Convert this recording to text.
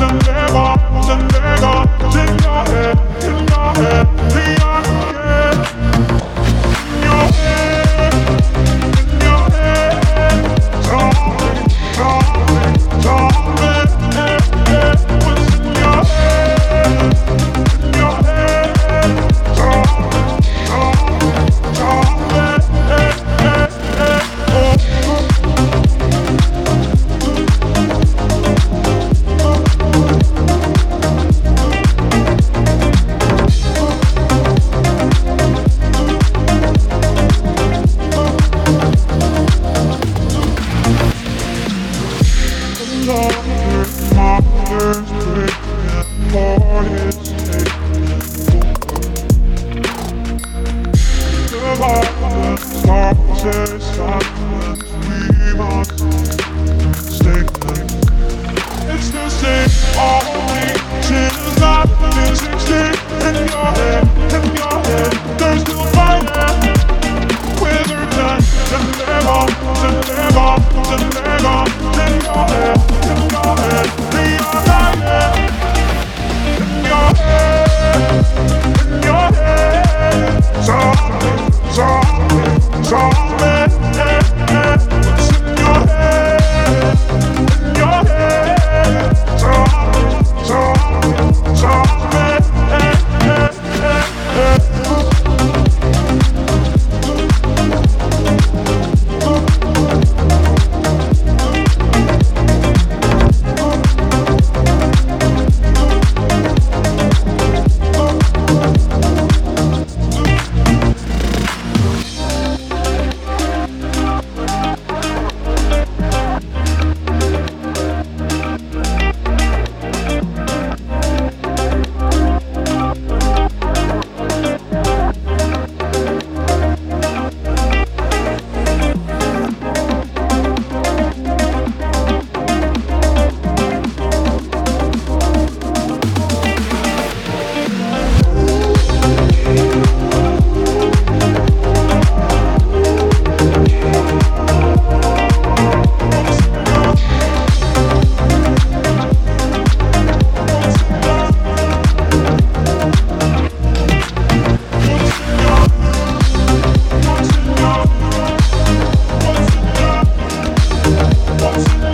love. Stop the silence, we must Uh, uh. Don't you